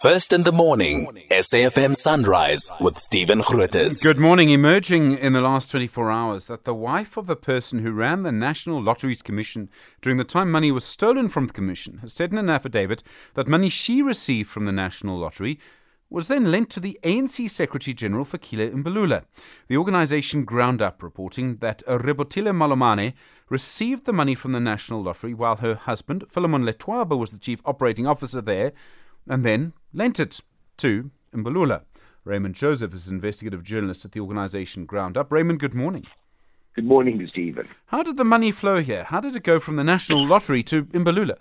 First in the morning, SAFM Sunrise with Stephen Grootes. Good morning. Emerging in the last 24 hours that the wife of the person who ran the National Lotteries Commission during the time money was stolen from the Commission has said in an affidavit that money she received from the National Lottery was then lent to the ANC Secretary General Fikile Mbalula. The organisation GroundUp reporting that Rebotile Malomane received the money from the National Lottery while her husband, Philemon Letwaba, was the chief operating officer there and then lent it to Mbalula. Raymond Joseph is an investigative journalist at the organisation GroundUp. Raymond, good morning. Good morning, Stephen. How did the money flow here? How did it go from the National Lottery to Mbalula?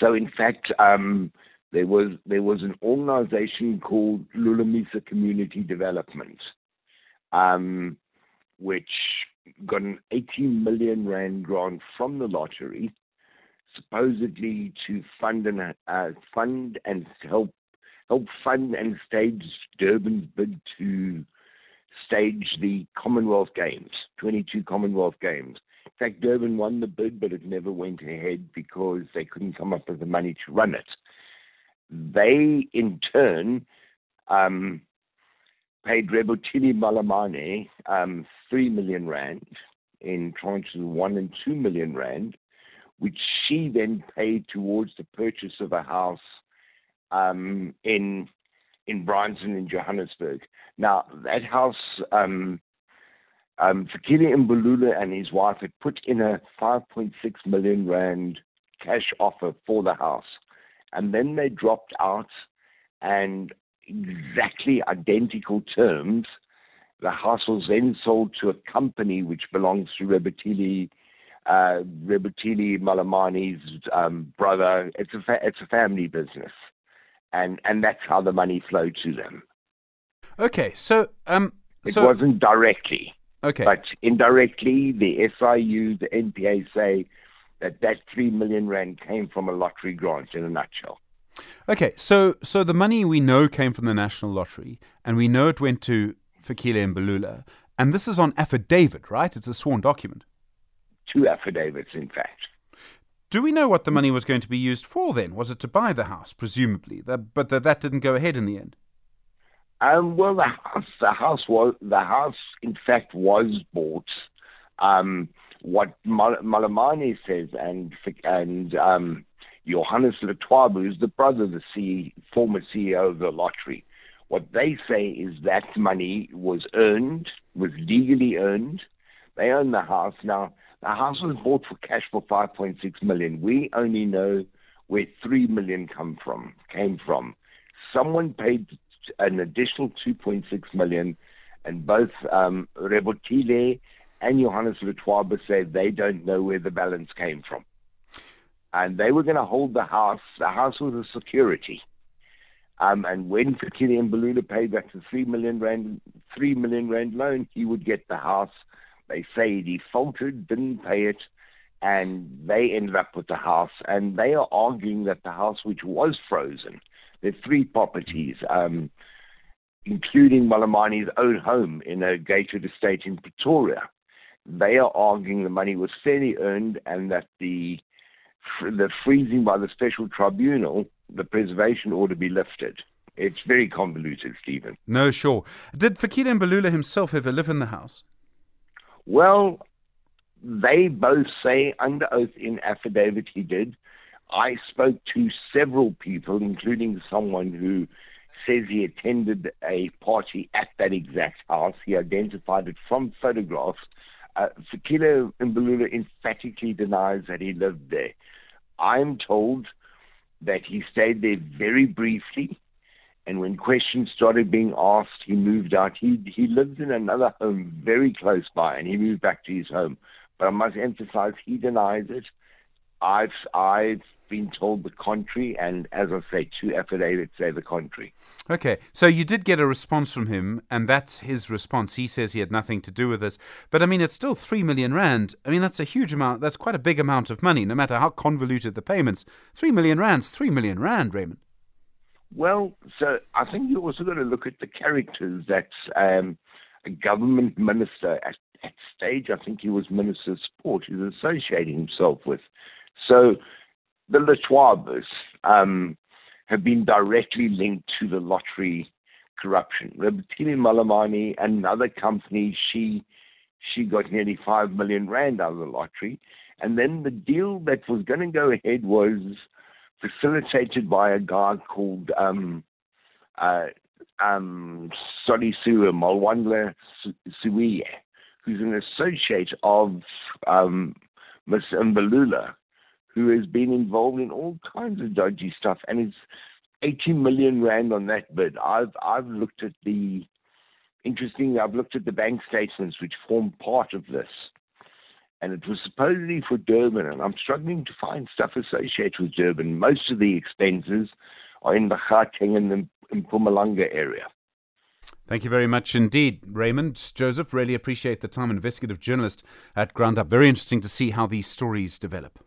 So, in fact, um, there was there was an organisation called Lulamisa Community Development, um, which got an 18 million rand grant from the lottery supposedly to fund and uh, fund and help help fund and stage Durban's bid to stage the Commonwealth Games, 22 Commonwealth Games. In fact, Durban won the bid, but it never went ahead because they couldn't come up with the money to run it. They, in turn, um, paid Rebotile Malomane um, 3 million rand in tranches of 1 and 2 million rand which she then paid towards the purchase of a house um, in in Bryanston in Johannesburg. Now that house, um, um, Fikile Mbalula and his wife had put in a 5.6 million rand cash offer for the house, and then they dropped out and exactly identical terms. The house was then sold to a company which belongs to Rebotile uh, Rebotile Malomane's um, brother. It's a fa- it's a family business, and and that's how the money flowed to them. Okay, so um, it so, wasn't directly. Okay, but indirectly, the SIU, the NPA say that that three million rand came from a lottery grant. In a nutshell. Okay, so so the money we know came from the national lottery, and we know it went to Fikile and Mbalula, and this is on affidavit, right? It's a sworn document two affidavits, in fact. Do we know what the money was going to be used for then? Was it to buy the house, presumably? but that didn't go ahead in the end. Um, well, the house, the house was the house, in fact, was bought. Um, what Malomane says, and and um, Johannes Letwaba, who's the brother, of the C, former CEO of the lottery, what they say is that money was earned, was legally earned. They own the house now. The house was bought for cash for 5.6 million. We only know where 3 million come from, came from. Someone paid an additional 2.6 million, and both um, Rebotile and Johannes Letwaba said they don't know where the balance came from. And they were going to hold the house. The house was a security. Um, and when Fikile Mbalula paid back the three million rand, three million rand loan, he would get the house they say he defaulted, didn't pay it, and they ended up with the house. And they are arguing that the house, which was frozen, are three properties, um, including Malomane's own home in a gated estate in Pretoria. They are arguing the money was fairly earned and that the the freezing by the special tribunal, the preservation order be lifted. It's very convoluted, Stephen. No, sure. Did Fikile Mbalula himself ever live in the house? Well, they both say under oath in affidavit he did. I spoke to several people, including someone who says he attended a party at that exact house. He identified it from photographs. Uh, Fikile Mbalula emphatically denies that he lived there. I'm told that he stayed there very briefly questions started being asked, he moved out. He he lives in another home very close by, and he moved back to his home. But I must emphasize, he denies it. I've I've been told the contrary, and as I say, two affidavits say the contrary. Okay, so you did get a response from him, and that's his response. He says he had nothing to do with this, but I mean, it's still three million rand. I mean, that's a huge amount. That's quite a big amount of money, no matter how convoluted the payments. Three million rands, three million rand, Raymond. Well, so I think you also got to look at the characters that um, a government minister at, at stage, I think he was Minister of Sport, is associating himself with. So the Letwabas, um, have been directly linked to the lottery corruption. Rebotile Malomane another company, she she got nearly five million rand out of the lottery. And then the deal that was going to go ahead was facilitated by a guy called um, uh, um, Solisua Malwandla who's an associate of um, Ms. Mbalula, who has been involved in all kinds of dodgy stuff, and it's 80 million rand on that bid. I've I've looked at the interesting. I've looked at the bank statements which form part of this, and it was supposedly for Durban, and I'm struggling to find stuff associated with Durban. Most of the expenses are in the Gauteng and the Mpumalanga area. Thank you very much indeed, Raymond. Joseph, really appreciate the time. Investigative journalist at GroundUp. Very interesting to see how these stories develop.